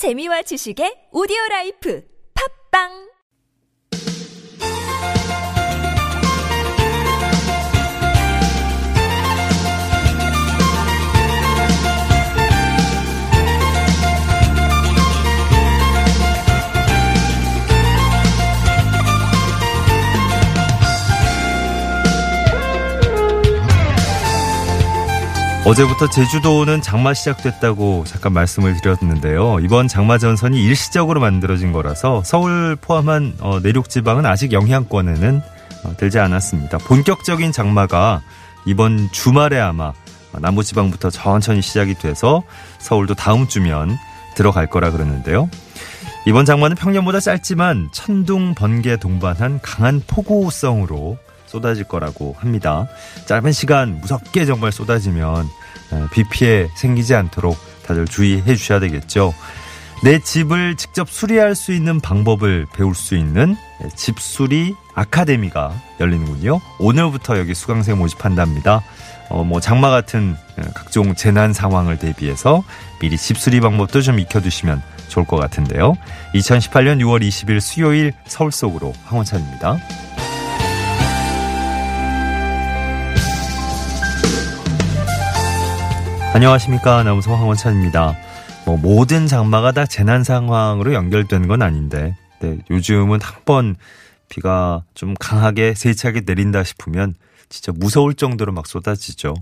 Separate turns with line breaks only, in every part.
재미와 지식의 오디오 라이프. 팝빵
어제부터 제주도는 장마 시작됐다고 잠깐 말씀을 드렸는데요. 이번 장마 전선이 일시적으로 만들어진 거라서 서울 포함한 어, 내륙 지방은 아직 영향권에는 어, 들지 않았습니다. 본격적인 장마가 이번 주말에 아마 남부 지방부터 천천히 시작이 돼서 서울도 다음 주면 들어갈 거라 그러는데요. 이번 장마는 평년보다 짧지만 천둥, 번개 동반한 강한 폭우성으로 쏟아질 거라고 합니다. 짧은 시간 무섭게 정말 쏟아지면 비 피해 생기지 않도록 다들 주의해 주셔야 되겠죠. 내 집을 직접 수리할 수 있는 방법을 배울 수 있는 집수리 아카데미가 열리는군요. 오늘부터 여기 수강생 모집한답니다. 어, 뭐 장마 같은 각종 재난 상황을 대비해서 미리 집수리 방법도 좀 익혀두시면 좋을 것 같은데요. 2018년 6월 20일 수요일 서울 속으로 황원찬입니다. 안녕하십니까. 아나운서 황원찬입니다. 뭐, 모든 장마가 다 재난 상황으로 연결된 건 아닌데, 네, 요즘은 한 번 비가 좀 강하게 세차게 내린다 싶으면 진짜 무서울 정도로 막 쏟아지죠.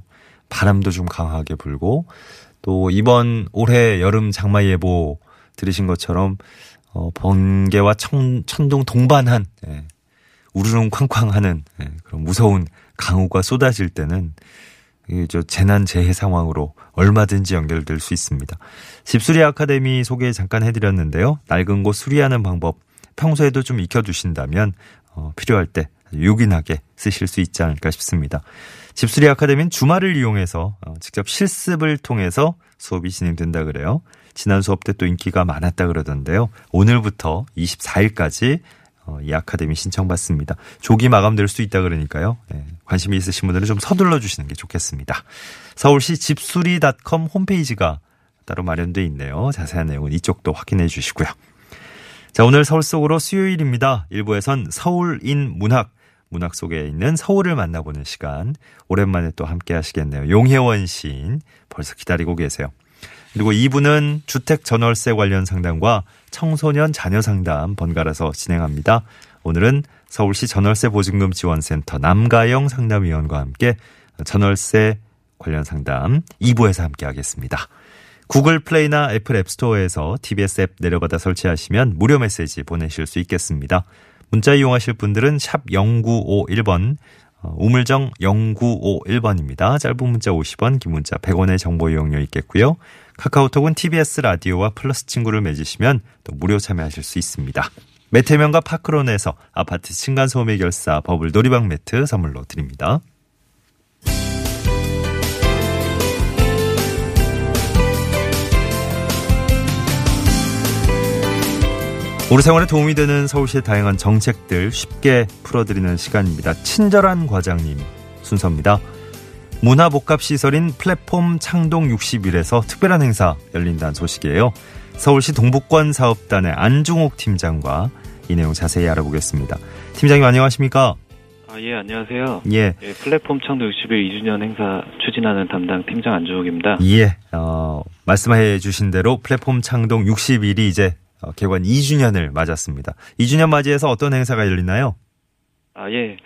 바람도 좀 강하게 불고, 또 이번 올해 여름 장마 예보 들으신 것처럼, 어, 번개와 천, 천둥 동반한, 예, 우르릉 쾅쾅 하는, 예, 그런 무서운 강우가 쏟아질 때는 저 재난 재해 상황으로 얼마든지 연결될 수 있습니다. 집수리 아카데미 소개 잠깐 해드렸는데요. 낡은 곳 수리하는 방법 평소에도 좀 익혀두신다면 어, 필요할 때 요긴하게 쓰실 수 있지 않을까 싶습니다. 집수리 아카데미는 주말을 이용해서 어, 직접 실습을 통해서 수업이 진행된다 그래요. 지난 수업 때 또 인기가 많았다 그러던데요. 오늘부터 24일까지 어, 이 아카데미 신청받습니다. 조기 마감될 수 있다 그러니까요. 네, 관심이 있으신 분들은 좀 서둘러 주시는 게 좋겠습니다. 서울시 집수리.com 홈페이지가 따로 마련돼 있네요. 자세한 내용은 이쪽도 확인해 주시고요. 자, 오늘 서울 속으로 수요일입니다. 일부에선 서울인 문학, 문학 속에 있는 서울을 만나보는 시간. 오랜만에 또 함께 하시겠네요. 용혜원 시인 벌써 기다리고 계세요. 그리고 2부는 주택 전월세 관련 상담과 청소년 자녀 상담 번갈아서 진행합니다. 오늘은 서울시 전월세 보증금 지원센터 남가영 상담위원과 함께 전월세 관련 상담 2부에서 함께 하겠습니다. 구글 플레이나 애플 앱스토어에서 TBS 앱 내려받아 설치하시면 무료 메시지 보내실 수 있겠습니다. 문자 이용하실 분들은 샵 0951번, 우물정 0951번입니다. 짧은 문자 50원, 긴 문자 100원의 정보 이용료 있겠고요. 카카오톡은 TBS 라디오와 플러스 친구를 맺으시면 또 무료 참여하실 수 있습니다. 매태면과 파크론에서 아파트 층간소음 해결사 버블 놀이방 매트 선물로 드립니다. 우리 생활에 도움이 되는 서울시의 다양한 정책들 쉽게 풀어드리는 시간입니다. 친절한 과장님 순서입니다. 문화복합시설인 플랫폼 창동 61에서 특별한 행사 열린다는 소식이에요. 서울시 동북권 사업단의 안중옥 팀장과 이 내용 자세히 알아보겠습니다. 팀장님 안녕하십니까?
아, 예, 안녕하세요.
예.
예, 플랫폼 창동 61 2주년 행사 추진하는 담당 팀장 안중옥입니다.
예, 어, 말씀해 주신 대로 플랫폼 창동 61이 이제 어, 개관 2주년을 맞았습니다. 2주년 맞이해서 어떤 행사가 열리나요?
아, 예.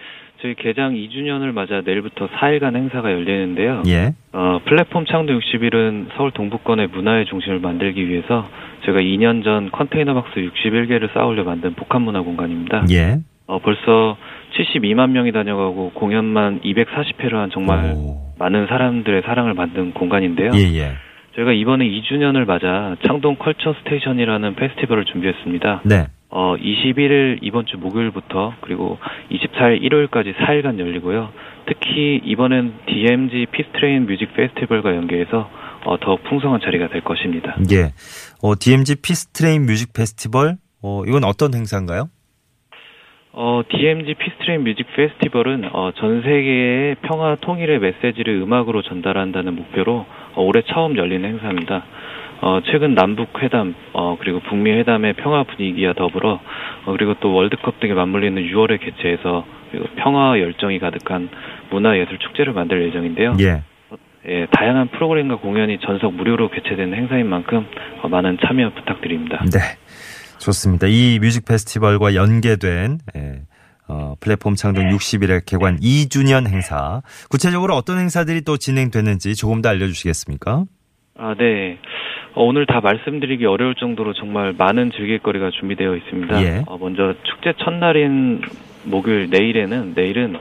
저희 개장 2주년을 맞아 내일부터 4일간 행사가 열리는데요.
예.
어, 플랫폼 창동 61은 서울 동북권의 문화의 중심을 만들기 위해서 제가 2년 전 컨테이너 박스 61개를 쌓아 올려 만든 복합 문화 공간입니다.
예.
어, 벌써 72만 명이 다녀가고 공연만 240회를 한 정말
오.
많은 사람들의 사랑을 받는 공간인데요.
예, 예.
저희가 이번에 2주년을 맞아 창동 Culture Station이라는 페스티벌을 준비했습니다.
네.
어, 21일 이번 주 목요일부터 그리고 24일 일요일까지 4일간 열리고요. 특히 이번엔 DMG 피스트레인 뮤직 페스티벌과 연계해서 어, 더 풍성한 자리가 될 것입니다.
예. 어, DMG 피스트레인 뮤직 페스티벌, 어, 이건 어떤 행사인가요?
어, DMG 피스트레인 뮤직 페스티벌은 어, 전 세계의 평화 통일의 메시지를 음악으로 전달한다는 목표로 어, 올해 처음 열린 행사입니다. 어, 최근 남북 회담, 어, 그리고 북미 회담의 평화 분위기와 더불어, 어, 그리고 또 월드컵 등에 맞물리는 6월에 개최해서 평화 열정이 가득한 문화예술 축제를 만들 예정인데요.
예.
예, 다양한 프로그램과 공연이 전석 무료로 개최되는 행사인 만큼 어, 많은 참여 부탁드립니다.
네. 좋습니다. 이 뮤직 페스티벌과 연계된 예, 어, 플랫폼 창동 60일의 개관 2주년 행사. 구체적으로 어떤 행사들이 또 진행되는지 조금 더 알려주시겠습니까?
아, 네. 어, 오늘 다 말씀드리기 어려울 정도로 정말 많은 즐길거리가 준비되어 있습니다.
예.
어, 먼저 축제 첫날인 목요일 내일에는 내일은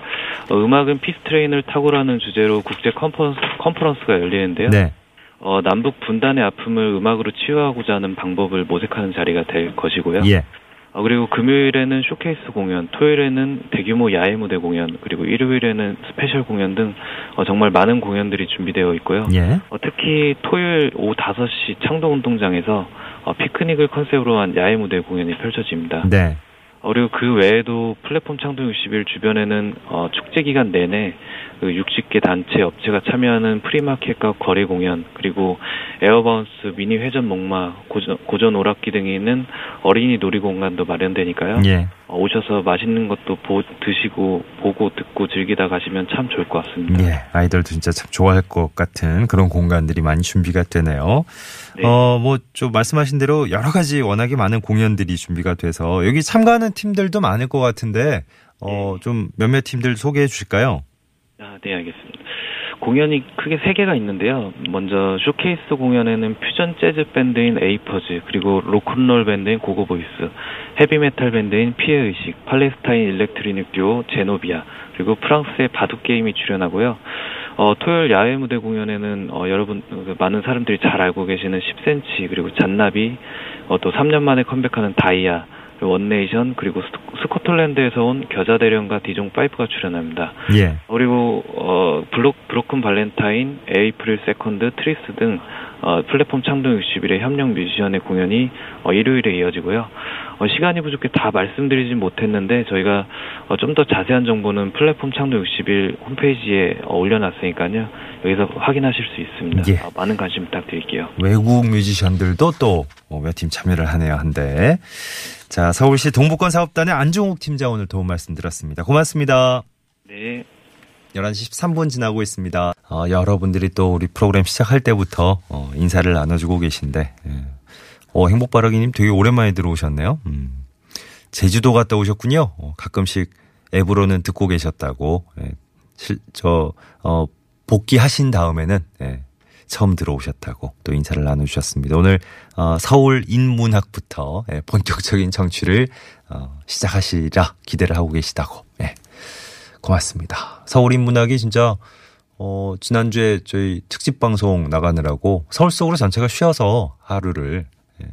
어, 음악은 Peace Train을 타고라는 주제로 국제 컨퍼런스, 컨퍼런스가 열리는데요.
네.
어, 남북 분단의 아픔을 음악으로 치유하고자 하는 방법을 모색하는 자리가 될 것이고요.
예.
어, 그리고 금요일에는 쇼케이스 공연, 토요일에는 대규모 야외 무대 공연, 그리고 일요일에는 스페셜 공연 등 어, 정말 많은 공연들이 준비되어 있고요.
예.
어, 특히 토요일 오후 5시 창동운동장에서 어, 피크닉을 컨셉으로 한 야외 무대 공연이 펼쳐집니다.
네.
어, 그리고 그 외에도 플랫폼 창동 61 주변에는 어, 축제 기간 내내 그 60개 단체 업체가 참여하는 프리마켓과 거리 공연 그리고 air bounce 미니 회전 목마 고전, 고전 오락기 등이 있는 어린이 놀이공간도 마련되니까요.
예.
어, 오셔서 맛있는 것도 보, 드시고 보고 듣고 즐기다 가시면 참 좋을 것 같습니다.
예. 아이들도 진짜 참 좋아할 것 같은 그런 공간들이 많이 준비가 되네요.
네.
어, 뭐, 좀 말씀하신 대로 여러 가지 워낙에 많은 공연들이 준비가 돼서 여기 참가하는 팀들도 많을 것 같은데, 어, 좀 몇몇 팀들 소개해 주실까요?
아, 네, 알겠습니다. 공연이 크게 세 개가 있는데요. 먼저 쇼케이스 공연에는 퓨전 재즈 밴드인 에이퍼즈, 그리고 로큰롤 밴드인 고고보이스, 헤비메탈 밴드인 피해 의식, 팔레스타인 electronic 듀오 제노비아, 그리고 프랑스의 바둑 게임이 출연하고요. 어, 토요일 야외 무대 공연에는 어, 여러분 그 많은 사람들이 잘 알고 계시는 10cm 그리고 잔나비, 어, 또 3년 만에 컴백하는 다이아, 원네이션 그리고 스- 스코틀랜드에서 온 겨자 대령과 디종 파이브가 출연합니다.
예.
그리고 어 블록 브로큰 발렌타인, 에이프릴 세컨드, 트리스 등 어, 플랫폼 창동 61의 협력 뮤지션의 공연이 어, 일요일에 이어지고요. 어, 시간이 부족해 다 말씀드리진 못했는데 저희가 어, 좀더 자세한 정보는 플랫폼 창동 60일 홈페이지에 어, 올려놨으니까요. 여기서 확인하실 수 있습니다.
예.
어, 많은 관심 부탁드릴게요. 외국
외국 뮤지션들도 또 몇 팀 참여를 하네요, 한데. 자, 서울시 동북권 사업단의 안종욱 팀장 오늘 도움 말씀 드렸습니다. 고맙습니다.
네.
11시 13분 지나고 있습니다. 어, 여러분들이 또 우리 프로그램 시작할 때부터 어, 인사를 나눠주고 계신데, 예. 어, 행복바라기님 되게 오랜만에 들어오셨네요. 음. 제주도 갔다 오셨군요. 어, 가끔씩 앱으로는 듣고 계셨다고. 예. 실, 저, 어, 복귀하신 다음에는, 예. 처음 들어오셨다고 또 인사를 나눠주셨습니다. 오늘 어, 서울 인문학부터 예, 본격적인 정취를 어, 시작하시라 기대를 하고 계시다고 예. 고맙습니다. 서울 인문학이 진짜 어, 지난주에 저희 특집 방송 나가느라고 서울 속으로 전체가 쉬어서 하루를 예,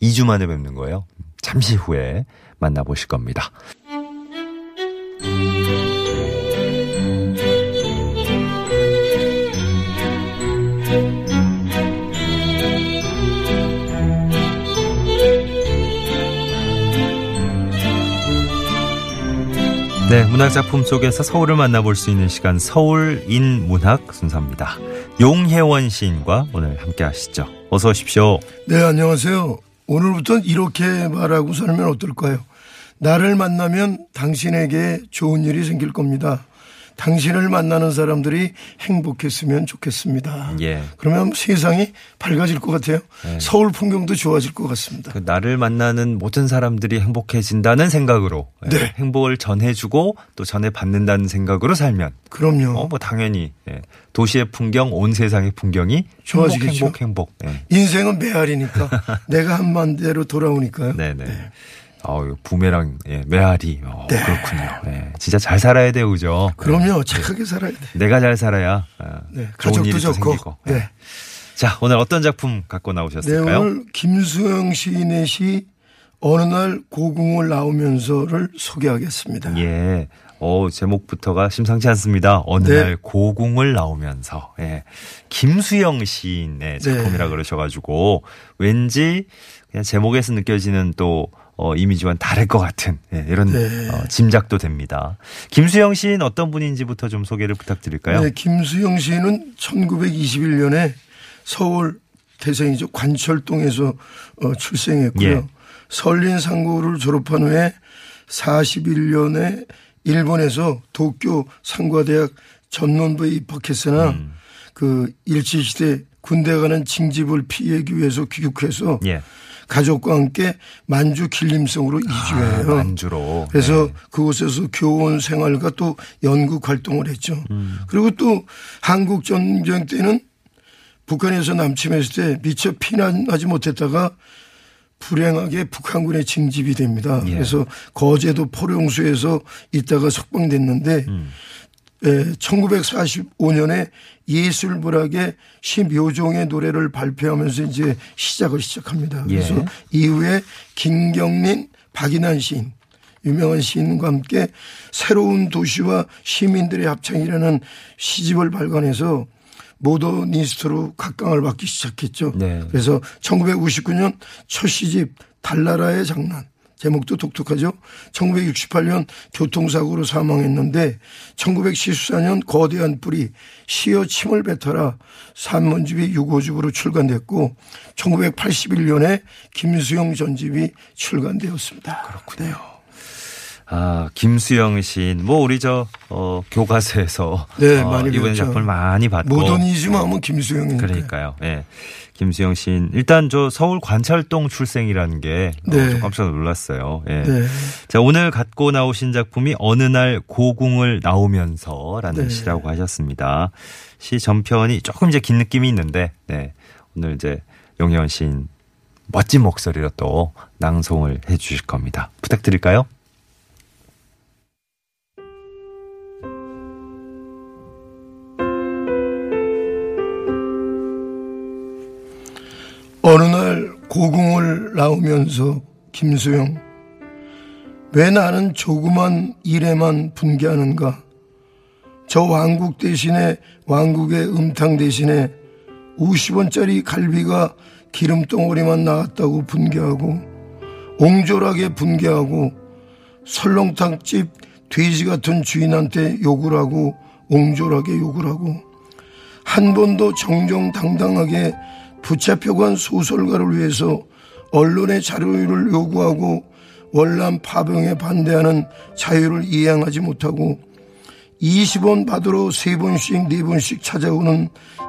2주 만에 뵙는 거예요. 잠시 후에 만나보실 겁니다. 네, 문학작품 속에서 서울을 만나볼 수 있는 시간 서울인 문학 순서입니다. 용혜원 시인과 오늘 함께 하시죠. 어서 오십시오.
네, 안녕하세요. 오늘부터 이렇게 말하고 살면 어떨까요? 나를 만나면 당신에게 좋은 일이 생길 겁니다. 당신을 만나는 사람들이 행복했으면 좋겠습니다.
예.
그러면 세상이 밝아질 것 같아요. 서울 풍경도 좋아질 것 같습니다.
그 나를 만나는 모든 사람들이 행복해진다는 생각으로 예,
네.
행복을 전해주고 또 전해받는다는 생각으로 살면
그럼요.
어, 뭐 당연히 예, 도시의 풍경, 온 세상의 풍경이
좋아지겠죠.
행복, 행복, 행복. 예.
인생은 메아리니까 내가 한 만대로 돌아오니까요.
네네. 어, 부메랑, 예, 메아리. 어,
네.
그렇군요. 예, 진짜 잘 살아야 돼요, 그죠?
그럼요. 착하게 살아야 돼.
내가 잘 살아야 어,
네,
좋은
가족도
일이 또
좋고.
생기고. 예.
네.
자, 오늘 어떤 작품 갖고
네,
나오셨을까요?
오늘 김수영 시인의 시 어느 날 고궁을 나오면서를 소개하겠습니다.
예. 어, 제목부터가 심상치 않습니다. 어느
네.
날 고궁을 나오면서. 예. 김수영 시인의
네.
작품이라 그러셔 가지고 왠지 그냥 제목에서 느껴지는 또 어, 이미지와는 다를 것 같은 예, 이런
네.
어, 짐작도 됩니다. 김수영 시인 어떤 분인지부터 좀 소개를 부탁드릴까요?
네, 김수영 씨는 1921년에 서울 태생이죠. 관철동에서 어, 출생했고요.
예.
설린상고를 졸업한 후에 41년에 일본에서 도쿄 상과대학 전문부에 입학했으나
음.
그 일제시대 군대 가는 징집을 피하기 위해서 귀국해서
예.
가족과 함께 만주 길림성으로 이주해요.
아, 만주로.
그래서
네.
그곳에서 교원 생활과 또 연구 활동을 했죠.
음.
그리고 또 한국 전쟁 때는 북한에서 남침했을 때 미처 피난하지 못했다가 불행하게 북한군에 징집이 됩니다.
예.
그래서 거제도 포령수에서 있다가 석방됐는데
음.
에, 1945년에 예술불학의 심요종의 노래를 발표하면서 이제 시작을 시작합니다. 그래서
예.
이후에 김경린, 박인환 시인, 유명한 시인과 함께 새로운 도시와 시민들의 합창이라는 시집을 발간해서 모더니스트로 각광을 받기 시작했죠.
네.
그래서 1959년 첫 시집 달나라의 장난 제목도 독특하죠. 1968년 교통사고로 사망했는데 1974년 거대한 뿌리 시어 침을 뱉어라 산문집이 6호집으로 출간됐고 1981년에 김수영 전집이 출간되었습니다. 그렇군요.
아, 김수영 시인. 뭐 우리 저 어, 교과서에서
네,
어,
많이
이번
배웠죠.
작품을 많이 봤고
모더니즘 하면 김수영이니까.
그러니까요. 예. 김수영 시인. 일단 저 서울 관찰동 출생이라는 게 어,
네.
좀 깜짝 놀랐어요. 예.
네.
자, 오늘 갖고 나오신 작품이 어느 날 고궁을 나오면서라는
네.
시라고 하셨습니다. 시 전편이 조금 이제 긴 느낌이 있는데, 네. 오늘 이제 용현 시인 멋진 목소리로 또 낭송을 해 주실 겁니다. 부탁드릴까요?
어느 날 고궁을 나오면서 김수영 왜 나는 조그만 일에만 분개하는가? 저 왕국 대신에 왕국의 음탕 대신에 50원짜리 갈비가 기름덩어리만 나왔다고 분개하고 옹졸하게 분개하고 설렁탕집 돼지 같은 주인한테 욕을 하고 옹졸하게 욕을 하고 한 번도 정정당당하게 붙잡혀간 소설가를 위해서 언론의 자료를 요구하고 월남 파병에 반대하는 자유를 이행하지 못하고 20원 받으러 3번씩 4번씩 찾아오는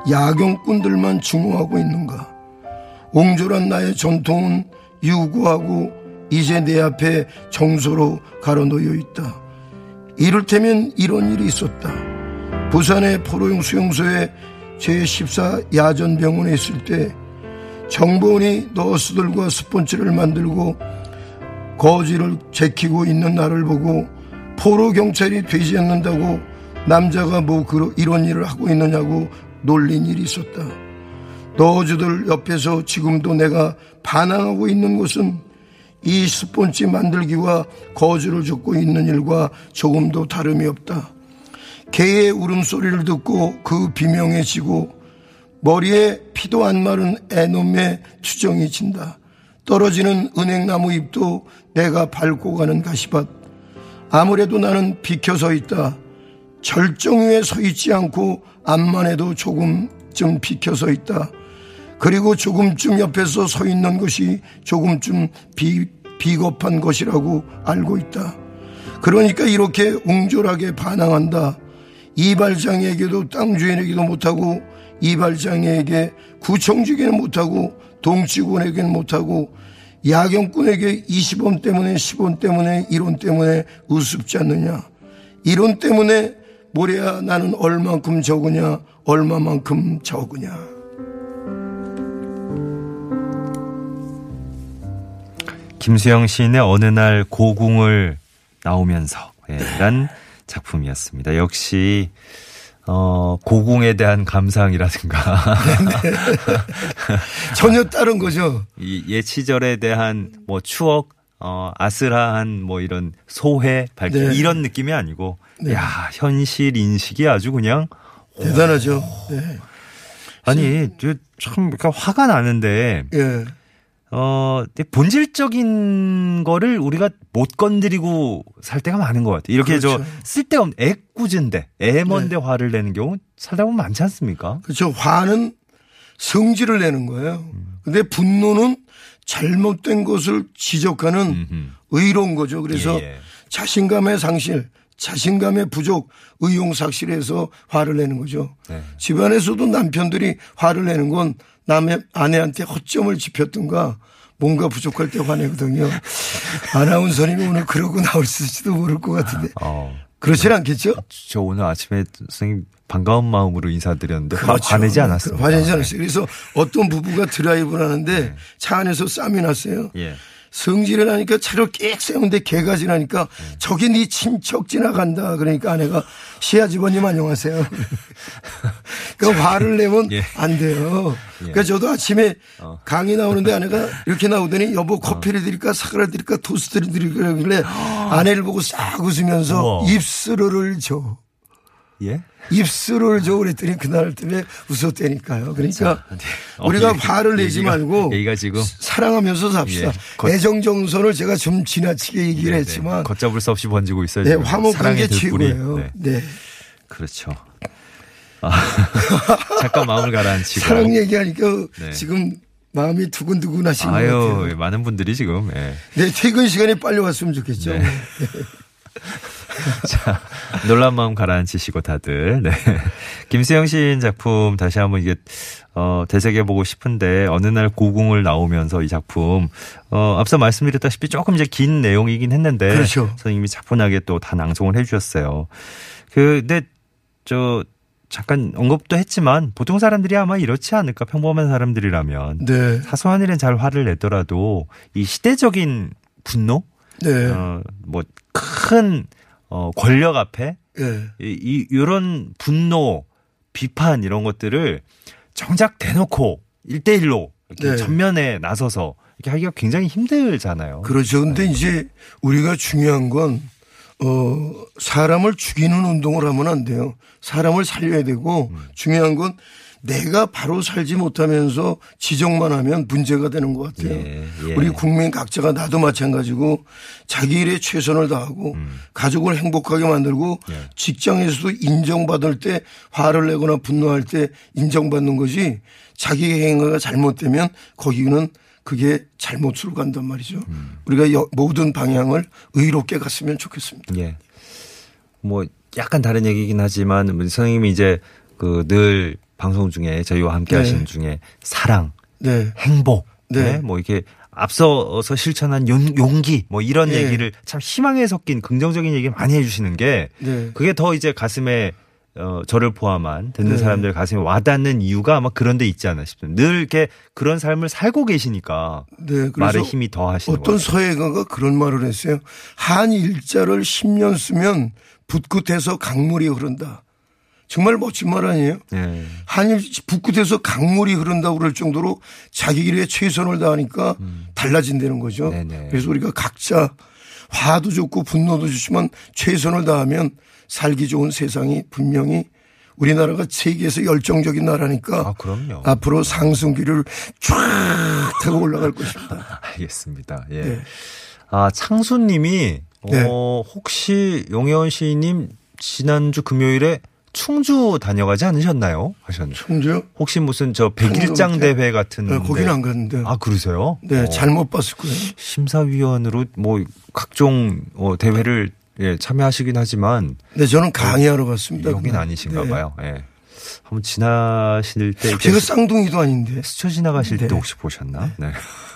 야경꾼들만 증오하고 있는가. 옹졸한 나의 전통은 유구하고 이제 내 앞에 정서로 가로놓여 있다. 이를테면 이런 일이 있었다. 부산의 포로용 수용소에 제14 야전병원에 있을 때 정보원이 너스들과 스폰지를 만들고 거지를 제키고 있는 나를 보고 포로 경찰이 되지 않는다고 남자가 뭐 그런 이런 일을 하고 있느냐고 놀린 일이 있었다. 너즈들 옆에서 지금도 내가 반항하고 있는 것은 이 스폰지 만들기와 거지를 줍고 있는 일과 조금도 다름이 없다. 개의 울음소리를 듣고 그 비명해지고 머리에 피도 안 마른 애놈의 투정이 진다. 떨어지는 은행나무 잎도 내가 밟고 가는 가시밭. 아무래도 나는 비켜 서 있다. 절정 위에 서 있지 않고 앞만 해도 조금쯤 비켜 서 있다. 그리고 조금쯤 옆에서 서 있는 것이 조금쯤 비, 비겁한 것이라고 알고 있다. 그러니까 이렇게 옹졸하게 반항한다. 이발장에게도 땅 주인에게도 못하고 이발장에게 구청주에게는 못하고 동치군에게는 못하고 야경꾼에게 20원 때문에 10원 때문에 이론 때문에 우습지 않느냐? 이론 때문에 뭐래야 나는 얼만큼 적으냐? 얼마만큼 적으냐?
김수영 시인의 어느 날 고궁을 나오면서 예, 란 작품이었습니다. 역시 어, 고궁에 대한 감상이라든가
전혀 다른 거죠
이옛 시절에 대한 뭐 추억 어, 아슬한 뭐 이런 소회 발견
네.
이런 느낌이 아니고 야 현실 인식이 아주 그냥
대단하죠 네.
아니 저참 그러니까 화가 나는데
예.
어, 본질적인 거를 우리가 못 건드리고 살 때가 많은 것 같아요. 이렇게
그렇죠.
저 쓸데없는 애꿎은데 애먼데 화를 내는 경우 살다 보면 많지 않습니까?
그렇죠 화는 성질을 내는 거예요. 근데 분노는 잘못된 것을 지적하는 의로운 거죠. 그래서
예, 예.
자신감의 상실, 자신감의 부족, 의용 삭실에서 화를 내는 거죠.
네.
집안에서도 남편들이 화를 내는 건 남의 아내한테 허점을 짚었던가 뭔가 부족할 때 화내거든요. 아나운서님이 오늘 그러고 나올지도 모를 것 같은데.
어.
그렇진 않겠죠?
저 오늘 아침에 선생님 반가운 마음으로 인사드렸는데 화-
그렇죠.
화내지 않았습니다.
화내지 않았어요. 그래서 어떤 부부가 드라이브를 하는데 차 안에서 쌈이 났어요.
예.
성질을 하니까 차를 ቄ 세우는데 개가 지나니까 저기 네 친척 지나간다. 그러니까 아내가 시아 집원님 안녕하세요. 그러니까 화를 내면
예.
안 돼요. 그러니까 저도 아침에 강의 나오는데 아내가 이렇게 나오더니 여보 커피를 드릴까 사과를 드릴까 토스트를 드릴까 그러길래 아내를 보고 싹 웃으면서
우와.
입술을 줘.
예?
입술을 줘 그랬더니 그날 때문에 웃었다니까요. 그러니까
어,
우리가
얘기-
화를 내지
얘기가-
말고
얘기가 지금
사랑하면서 삽시다.
예. 거-
애정 정서를 제가 좀 지나치게 얘기를
네네.
했지만
걷잡을 수 없이 번지고 있어요.
네. 화목한 게. 최고예요.
네.
네.
그렇죠. 아, 잠깐 마음을 가라앉히고.
사랑 얘기하니까
네.
지금 마음이 두근두근 하신 것
아유,
같아요.
많은 분들이 지금, 예.
네, 퇴근 시간이 빨리 왔으면 좋겠죠.
네. 자, 놀란 마음 가라앉히시고 다들. 네. 김수영 시인 작품 다시 한번 이게 어 되새겨 보고 싶은데 어느 날 고궁을 나오면서 이 작품 어 앞서 말씀드렸다시피 조금 이제 긴 내용이긴 했는데
그렇죠.
선생님이 차분하게 또 다 낭송을 해 주셨어요. 그 근데 저 잠깐 언급도 했지만 보통 사람들이 아마 이렇지 않을까 평범한 사람들이라면
네.
사소한 일엔 잘 화를 내더라도 이 시대적인 분노
네.
어, 뭐, 큰, 어, 권력 앞에,
네.
이, 이, 요런 분노, 비판, 이런 것들을 정작 대놓고, 일대일로 이렇게
네.
전면에 나서서, 이렇게 하기가 굉장히 힘들잖아요.
그렇죠. 근데 이제 우리가 중요한 건, 어, 사람을 죽이는 운동을 하면 안 돼요. 사람을 살려야 되고, 중요한 건 내가 바로 살지 못하면서 지적만 하면 문제가 되는 것 같아요.
예, 예.
우리 국민 각자가 나도 마찬가지고 자기 일에 최선을 다하고 가족을 행복하게 만들고
음. 예.
직장에서도 인정받을 때 화를 내거나 분노할 때 인정받는 거지 자기 행위가 잘못되면 거기는 그게 잘못으로 간단 말이죠.
음.
우리가 여- 모든 방향을 의롭게 갔으면 좋겠습니다.
예. 뭐, 약간 다른 얘기긴 하지만, 우리 선생님이 이제 그늘 방송 중에 저희와 함께
네.
하시는 중에 사랑,
네.
행복,
네.
네. 뭐 이렇게 앞서서 실천한 용, 용기 뭐 이런
네.
얘기를 참 희망에 섞인 긍정적인 얘기 많이 해주시는 게
네.
그게 더 이제 가슴에 어, 저를 포함한 듣는
네.
사람들 가슴에 와닿는 이유가 아마 그런 데 있지 않나 싶습니다. 늘 이렇게 그런 삶을 살고 계시니까
네.
말에 힘이 더 하시는
어떤. 서예가가 그런 말을 했어요. 한 일자를 10년 쓰면 붓끝에서 강물이 흐른다. 정말 멋진 말 아니에요?
예.
한일 붓끝에서 강물이 흐른다고 그럴 정도로 자기 일에 최선을 다하니까 달라진다는 거죠.
음. 네네.
그래서 우리가 각자 화도 좋고 분노도 좋지만 최선을 다하면 살기 좋은 세상이 분명히 우리나라가 세계에서 열정적인 나라니까
아.
앞으로 상승기를 쫙 타고 올라갈 것입니다.
알겠습니다. 예.
네.
아, 창수님이,
네.
어, 혹시 용혜원 시인님 지난주 금요일에 충주 다녀가지 않으셨나요? 하셨는데.
청주?
혹시 무슨 저 백일장? 대회 같은.
네, 거기는 안 갔는데.
아, 그러세요?
네,
어,
잘못 봤을 거예요.
심사위원으로 뭐 각종 어, 대회를 예, 참여하시긴 하지만
네, 저는 강의하러 갔습니다.
여긴. 아니신가
네.
봐요. 예. 한번 지나실 때
제가 쌍둥이도 아닌데.
스쳐 지나가실 때
네.
혹시 보셨나? 네.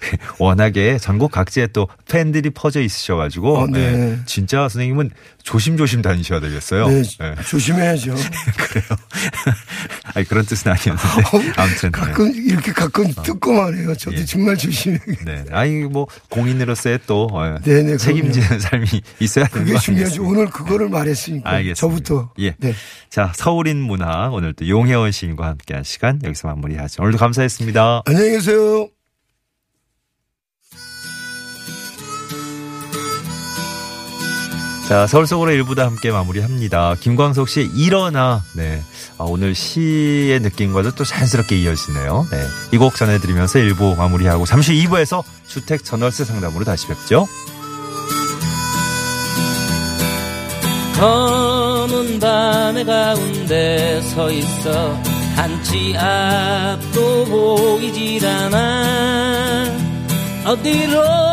워낙에 전국 각지에 또 팬들이 퍼져 있으셔가지고
어, 네.
예, 진짜 선생님은 조심조심 다니셔야 되겠어요.
네,
예.
조심해야죠.
그래요. 아니 그런 뜻은 아니었는데 아무튼
가끔 이렇게 가끔 듣고만 해요. 저도
예.
정말 조심해야
네. 네. 아니 뭐 공인으로서의 또 어,
네, 네,
책임지는 삶이 있어야 되는 거
중요하죠. 오늘 그거를 말했으니까.
알겠습니다.
저부터.
예.
네.
자, 서울인 문학 오늘 또 용혜원 시인과 함께한 시간 여기서 마무리하죠. 오늘도 감사했습니다.
안녕히 계세요.
자, 서울 속으로 일부다 함께 마무리합니다. 김광석 씨의 일어나. 네. 아, 오늘 시의 느낌과도 또 자연스럽게 이어지네요. 네. 이 곡 전해드리면서 일부 마무리하고 잠시 2부에서 주택 전월세 상담으로 다시 뵙죠.
검은 밤의 가운데 서 있어 한치 앞도 보이질 않아 어디로